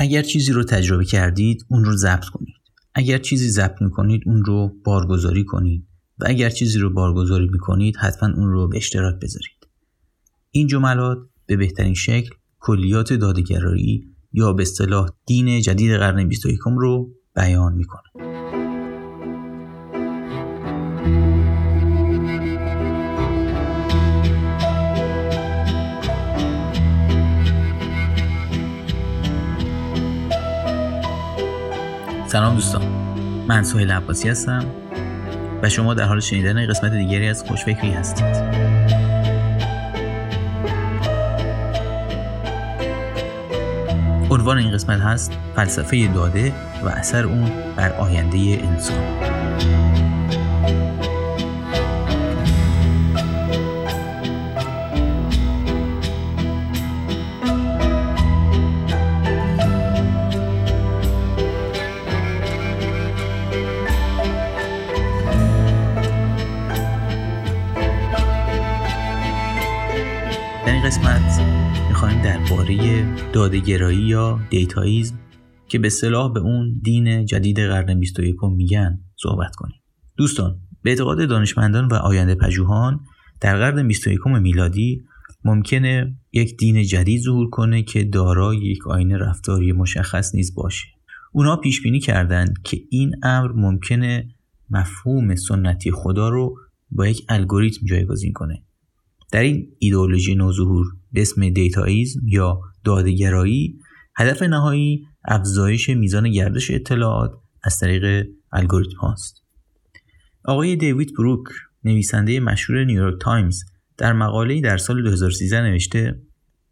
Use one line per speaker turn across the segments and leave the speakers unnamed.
اگر چیزی رو تجربه کردید اون رو ضبط کنید. اگر چیزی ضبط می‌کنید اون رو بارگذاری کنید. و اگر چیزی رو بارگذاری می‌کنید حتما اون رو به اشتراک بذارید. این جملات به بهترین شکل کلیات دادگرایی یا به اصطلاح دین جدید قرن 21 رو بیان می‌کنه. سلام دوستان. من سهیل عباسی هستم و شما در حال شنیدن قسمت دیگری از خوشفکری هستید. عنوان این قسمت هست فلسفه داده و اثر اون بر آینده انسان. دادگرایی یا دیتاییزم که به صلاح به اون دین جدید قرن 21 میگن صحبت کنیم. دوستان به اعتقاد دانشمندان و آینده پژوهان در قرن 21 میلادی ممکنه یک دین جدید ظهور کنه که دارای یک آینه رفتاری مشخص نیز باشه. اونا پیش بینی کردند که این امر ممکنه مفهوم سنتی خدا رو با یک الگوریتم جایگزین کنه. در این ایدئولوژی نوظهور به اسم Dataism یا دادگرایی هدف نهایی افزایش میزان گردش اطلاعات از طریق الگوریتم هاست. آقای دیوید بروک نویسنده مشهور نیویورک تایمز در مقاله‌ای در سال 2013 نوشته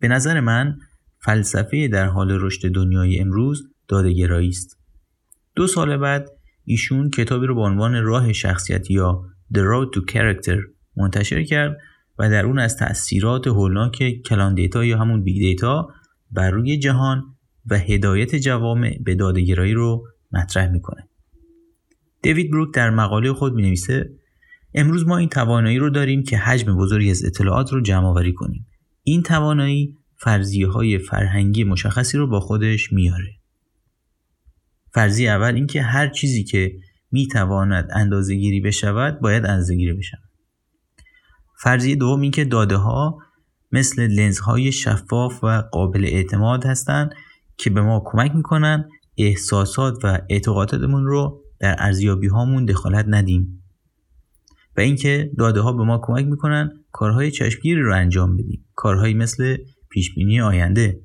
به نظر من فلسفه در حال رشد دنیای امروز دادگرایی است. دو سال بعد ایشون کتابی رو با عنوان راه شخصیت یا The Road to Character منتشر کرد و در اون از تأثیرات هولناک کلان data یا همون big data بر روی جهان و هدایت جوامع به دادگرایی رو مطرح می‌کنه. دیوید بروک در مقاله خود می نویسه امروز ما این توانایی رو داریم که حجم بزرگی از اطلاعات رو جمع آوری کنیم. این توانایی فرضیه های فرهنگی مشخصی رو با خودش میاره. فرضیه اول اینکه هر چیزی که می‌تواند اندازه گیری بشود باید اندازه گیری بشود. فرضیه دوم اینکه داده ها مثل لنزهای شفاف و قابل اعتماد هستند که به ما کمک می‌کنن احساسات و اعتقاداتمون رو در ارزیابی هامون دخالت ندیم. و اینکه داده ها به ما کمک می‌کنن کارهای چشمگیری رو انجام بدیم کارهایی مثل پیش بینی آینده.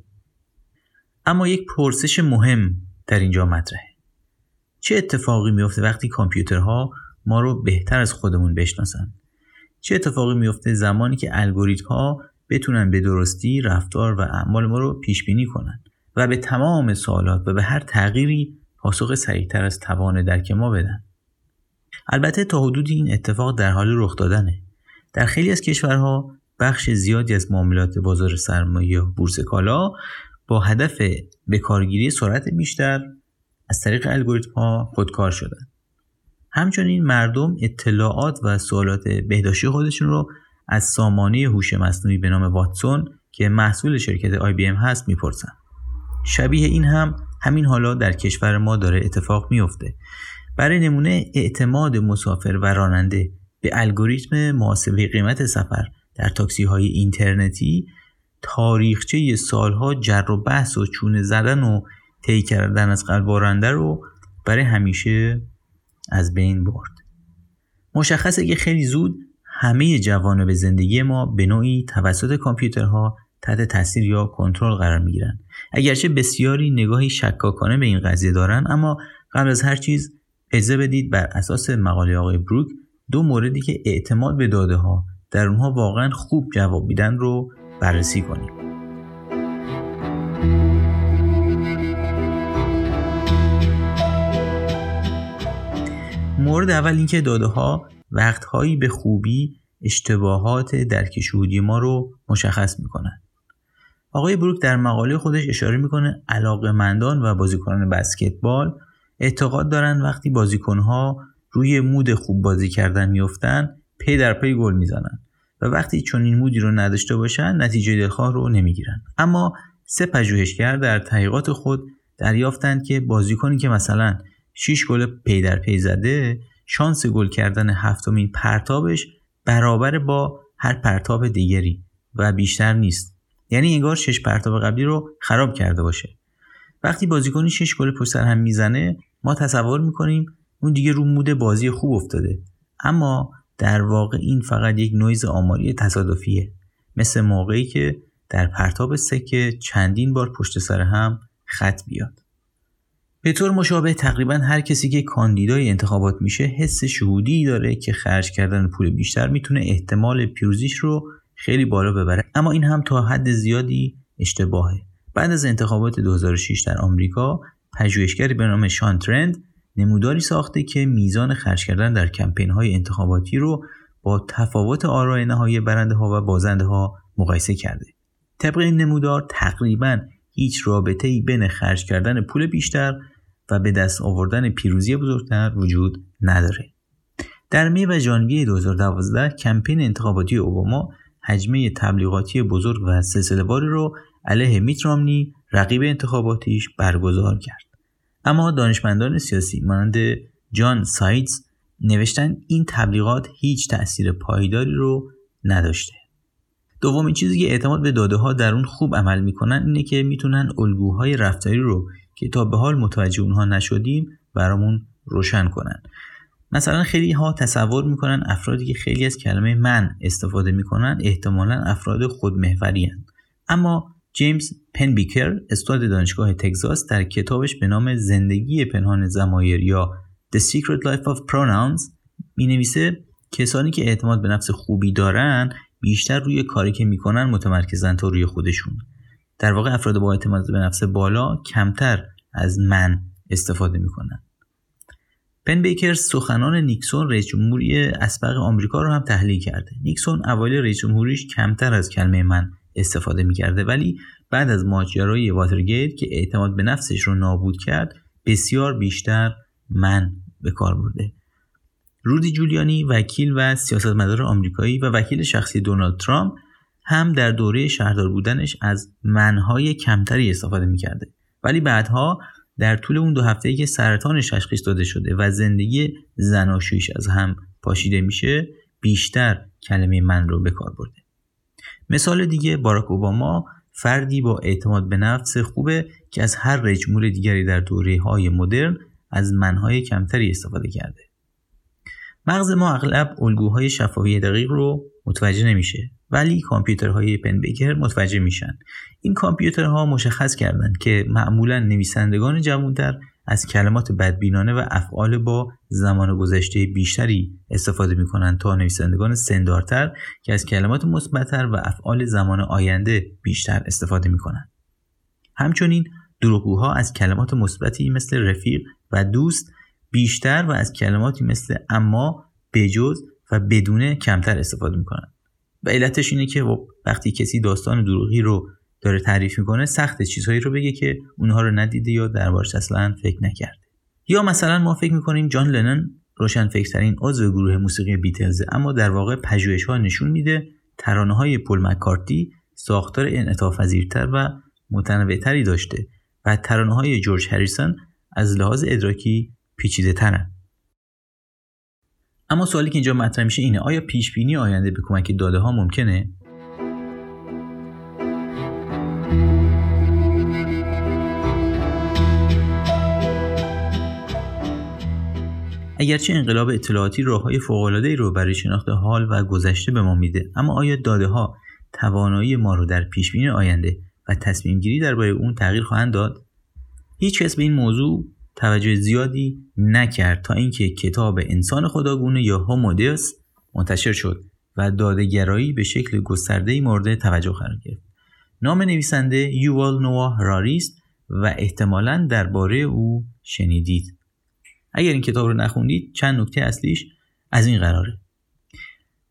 اما یک پرسش مهم در اینجا مطرحه. چه اتفاقی میفته وقتی کامپیوترها ما رو بهتر از خودمون بشناسن؟ چه اتفاقی میفته زمانی که الگوریتم ها بتونن به درستی رفتار و اعمال ما رو پیش بینی کنن و به تمام سوالات و به هر تغییری پاسخ سریعتر از توان درک ما بدن. البته تا حدودی این اتفاق در حال رخ دادنه. در خیلی از کشورها بخش زیادی از معاملات بازار سرمایه یا بورس کالا با هدف به کارگیری سرعت بیشتر از طریق الگوریتم ها خودکار شدن. همچنین مردم اطلاعات و سوالات بهداشتی خودشون رو از سامانه هوش مصنوعی به نام واتسون که محصول شرکت آی بی ام هست می‌پرسن شبیه این هم همین حالا در کشور ما داره اتفاق میفته برای نمونه اعتماد مسافر و راننده به الگوریتم محاسبه قیمت سفر در تاکسی های اینترنتی تاریخچه سالها جر و بحث و چونه زدن و طی کردن از قلب رو برای همیشه از بین برد. مشخصه که خیلی زود همه جوانب زندگی ما به نوعی توسط کامپیوترها تحت تاثیر یا کنترل قرار می‌گیرن. اگرچه بسیاری نگاهی شکاکانه به این قضیه دارن اما قبل از هر چیز اجازه بدید بر اساس مقاله آقای بروک دو موردی که اعتماد به داده ها در اونها واقعا خوب جواب میدن رو بررسی کنیم. مورد اول اینکه داده ها وقتهایی به خوبی اشتباهات درک شهودی ما رو مشخص می‌کنن. آقای بروک در مقاله خودش اشاره می‌کنه مندان و بازیکنان بسکتبال اعتقاد دارن وقتی بازیکنها روی mood خوب بازی کردن میفتن پی در پی گل می‌زنن و وقتی چنین mood ی رو نداشته باشن نتیجه دلخواه رو نمی‌گیرن. اما سه پژوهشگر در تحقیقات خود دریافتند که بازیکنی که مثلا 6 گل پی در پی زده شانس گل کردن هفتمین پرتابش برابر با هر پرتاب دیگری و بیشتر نیست. یعنی انگار شش پرتاب قبلی رو خراب کرده باشه. وقتی بازیکنی 6 گل پشت هم می‌زنه ما تصور می‌کنیم اون دیگه رو مود بازی خوب افتاده. اما در واقع این فقط یک نویز آماری تصادفیه. مثل موقعی که در پرتاب سکه چندین بار پشت سر هم خط بیاد. به طور مشابه تقریبا هر کسی که کاندیدای انتخابات میشه حس شهودی داره که خرج کردن پول بیشتر می‌تونه احتمال پیروزیش رو خیلی بالا ببره اما این هم تا حد زیادی اشتباهه بعد از انتخابات 2006 در آمریکا پژوهشگری به نام شان ترند نموداری ساخته که میزان خرج کردن در کمپین های انتخاباتی رو با تفاوت آرای نهایی برنده ها و بازنده ها مقایسه کرده. طبق این نمودار تقریبا هیچ رابطه ای بین خرج کردن پول بیشتر و به دست آوردن پیروزی بزرگتر وجود نداره. در می و ژانویه 2012 کمپین انتخاباتی اوباما حجمه تبلیغاتی بزرگ و سلسله‌واری رو علیه میت رامنی رقیب انتخاباتیش برگزار کرد. اما دانشمندان سیاسی مانند جان سایدز نوشتن این تبلیغات هیچ تأثیر پایداری رو نداشته. دومین چیزی که اعتماد به داده ها در اون خوب عمل می‌کنن اینه که می‌تونن الگوهای رفتاری رو که تا به حال متوجه اونها نشدیم برامون روشن کنن مثلا خیلی ها تصور می‌کنن افرادی که خیلی از کلمه من استفاده می‌کنن احتمالا افراد خودمحوری هن. اما جیمز پنبیکر استاد دانشگاه تگزاس در کتابش به نام زندگی پنهان زمایر یا The Secret Life of Pronouns می نویسه کسانی که اعتماد به نفس خوبی دارن بیشتر روی کاری که می‌کنن متمرکزن تا روی خودشون در واقع افراد با اعتماد به نفس بالا کمتر از من استفاده می‌کنن. پن بیکر سخنان نیکسون رئیس جمهوری اسبق آمریکا رو هم تحلیل کرده. نیکسون اوایل رئیس جمهوریش کمتر از کلمه من استفاده می‌کرده ولی بعد از ماجرای واترگیت که اعتماد به نفسش رو نابود کرد بسیار بیشتر من به کار برده. رودی جولیانی وکیل و سیاستمدار آمریکایی و وکیل شخصی دونالد ترامپ هم در دوره شهردار بودنش از منهای کمتری استفاده می‌کرده. ولی بعدها در طول اون دو هفته که سرطانش تشخیص داده شده و زندگی زناشویش از هم پاشیده میشه بیشتر کلمه من رو به کار برده. مثال دیگه باراک اوباما فردی با اعتماد به نفس خوبه که از هر رئیس دیگری در دوره های مدرن از منهای کمتری استفاده کرده. مغز ما اغلب الگوهای شفاهی دقیق رو متوجه نمیشه. ولی کامپیوترهای پنبیکر متوجه میشن. این کامپیوترها مشخص کردند که معمولا نویسندگان جوانتر از کلمات بدبینانه و افعال با زمان گذشته بیشتری استفاده می‌کنند تا نویسندگان سندارتر که از کلمات مثبتتر و افعال زمان آینده بیشتر استفاده می‌کنند همچنین دروغگوها از کلمات مثبتی مثل رفیق و دوست بیشتر و از کلماتی مثل اما بجز و بدونه کمتر استفاده می‌کنن. و علتش اینه که خب وقتی کسی داستان دروغی رو داره تعریف می‌کنه سخت چیزهایی رو بگه که اونها رو ندیده یا دربارش اصلا فکر نکرده یا مثلا ما فکر می‌کنیم جان لنن روشن فکرترین عضو گروه موسیقی بیتلزه اما در واقع پژوهش ها نشون میده ترانه های پل مکارتی ساختار انعطاف و متنوعتری داشته و ترانه های جورج هریسون از لحاظ ادراکی پیچیده ترن. اما سوالی که اینجا مطرح میشه اینه آیا پیش بینی آینده به کمک داده ها ممکنه؟ اگرچه انقلاب اطلاعاتی راه های ای رو برای شناخت حال و گذشته به ما میده اما آیا داده ها توانایی ما رو در پیش بینی آینده و تصمیم گیری درباره اون تغییر خواهند داد هیچ کس به این موضوع توجه زیادی نکرد تا اینکه کتاب انسان خداگونه یا هومودیوس منتشر شد و دادگرایی به شکل گسترده‌ای مورد توجه قرار گرفت. نام نویسنده یووال نوا راریست و احتمالا درباره او شنیدید. اگر این کتاب رو نخوندید چند نکته اصلیش از این قراره.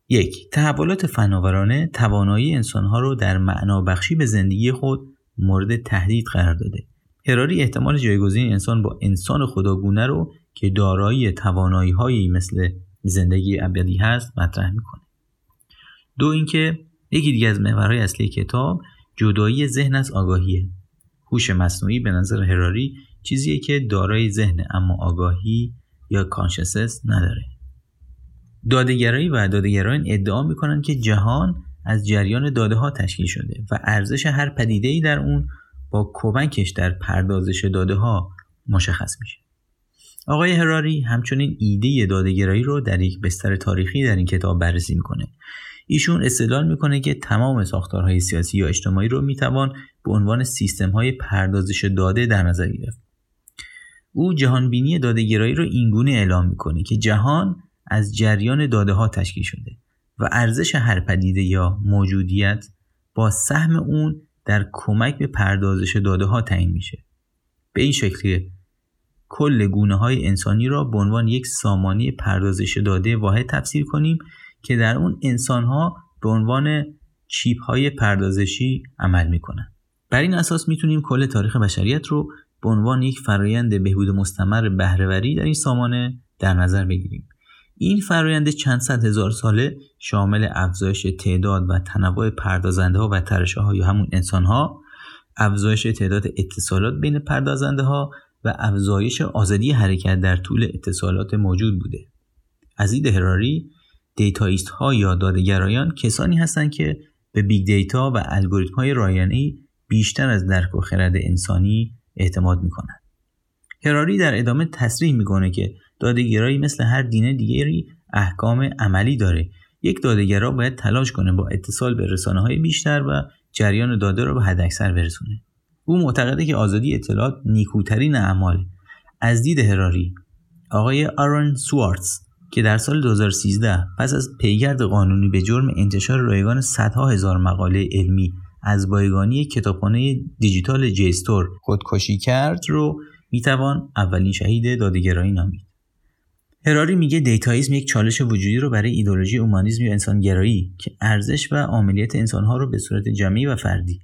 یک تحولات فناورانه توانایی انسانها رو در معنا بخشی به زندگی خود مورد تهدید قرار داده هراری احتمال جایگزین انسان با انسان خداگونه رو که دارایی توانایی هایی مثل زندگی ابدی هست مطرح می‌کنه. دو اینکه یکی دیگه از محورهای اصلی کتاب جدایی ذهن از آگاهیه. هوش مصنوعی به نظر هراری چیزیه که دارای ذهن اما آگاهی یا کانشسس نداره. دادگرایی و دادگرایان ادعا می‌کنن که جهان از جریان داده ها تشکیل شده و ارزش هر پدیده ای در اون با کمکش در پردازش داده ها مشخص میشه. آقای هراری همچنین ایده دادگرایی رو در یک بستر تاریخی در این کتاب بررسی می‌کنه. ایشون استدلال می‌کنه که تمام ساختارهای سیاسی یا اجتماعی رو می‌توان به عنوان سیستم های پردازش داده در نظر گرفت. او جهانبینی دادهگرایی رو اینگونه اعلام می‌کنه که جهان از جریان داده ها تشکیل شده و ارزش هر پدیده یا موجودیت با سهم اون در کمک به پردازش داده ها تعیین میشه. به این شکل کل گونه های انسانی را به عنوان یک سامانی پردازش داده واحد تفسیر کنیم که در اون انسان ها به عنوان چیپ های پردازشی عمل می‌کنن. بر این اساس می‌تونیم کل تاریخ بشریت رو به عنوان یک فرایند بهبود مستمر بهرهوری در این سامانه در نظر بگیریم. این فرایند چند صد هزار ساله شامل افزایش تعداد و تنوع پردازنده ها و تراشه ها یا همون انسان ها افزایش تعداد اتصالات بین پردازنده ها و افزایش آزادی حرکت در طول اتصالات موجود بوده از دید هراری Dataist ها یا دادگرایان کسانی هستند که به big data و الگوریتم های رایانه‌ای بیشتر از درک و خرد انسانی اعتماد می‌کنند. هراری در ادامه تصریح می‌کنه که دادگرایی مثل هر دین دیگری احکام عملی داره. یک دادگرا باید تلاش کنه با اتصال به رسانه های بیشتر و جریان داده را به حداکثر برسونه. او معتقده که آزادی اطلاعات نیکوترین اعمال از دید هراری آقای آرون سوارتز که در سال 2013 پس از پیگرد قانونی به جرم انتشار رایگان صدها هزار مقاله علمی از بایگانی کتابخانه دیجیتال جیستور خودکشی کرد رو می‌توان اولین شهید دادگرایی نامید. هراری میگه Dataism یک چالش وجودی رو برای ایدئولوژی اومانیزم یا انسانگرایی که ارزش و عاملیت انسانها رو به صورت جمعی و فردی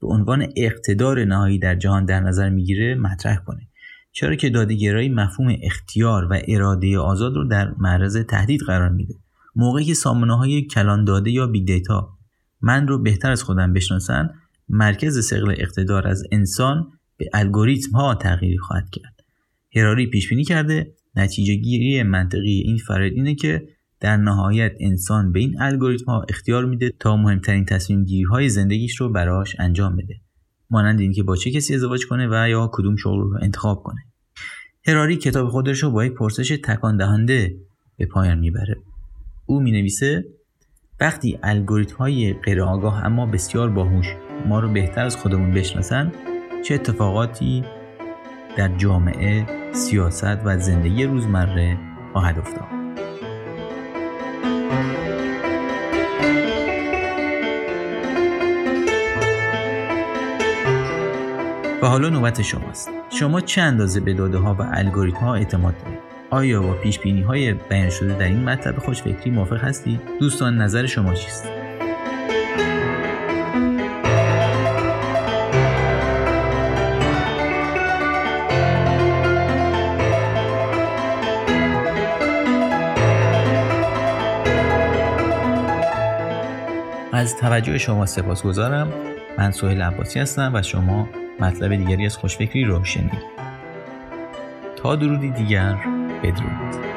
به عنوان اقتدار نهایی در جهان در نظر می‌گیره مطرح می‌کنه. چرا که دادگرایی مفهوم اختیار و اراده آزاد رو در معرض تهدید قرار میده. موقعی که سامانه های کلان داده یا big data من رو بهتر از خودم بشناسن مرکز سقل اقتدار از انسان به الگوریتم ها تغییر خواهد کرد. هراری پیش بینی کرده نتیجه گیری منطقی این فرد اینه که در نهایت انسان به این الگوریتم ها اختیار میده تا مهمترین تصمیم گیری زندگیش رو براش انجام بده. مانند اینکه با چه کسی ازدواج کنه و یا کدوم شغل رو انتخاب کنه. هراری کتاب خودش رو با یک پرسش تکان دهنده به پایان می‌بره. او می نویسه وقتی الگوریتم های غیر آگاه اما بسیار باهوش ما رو بهتر از خودمون بشناسن چه اتفاقاتی در جامعه، سیاست و زندگی روزمره خواهد افتاد. و حالا نوبت شماست. شما چه اندازه به داده ها و الگوریتم ها اعتماد دارید؟ آیا با پیش بینی های بیان شده در این مطلب خوشفکری موافق هستید؟ دوستان نظر شما چیست؟ از توجه شما سپاس گذارم من سوهل عباسی هستم و شما مطلب دیگری از خوشفکری رو شنید تا درودی دیگر بدرود.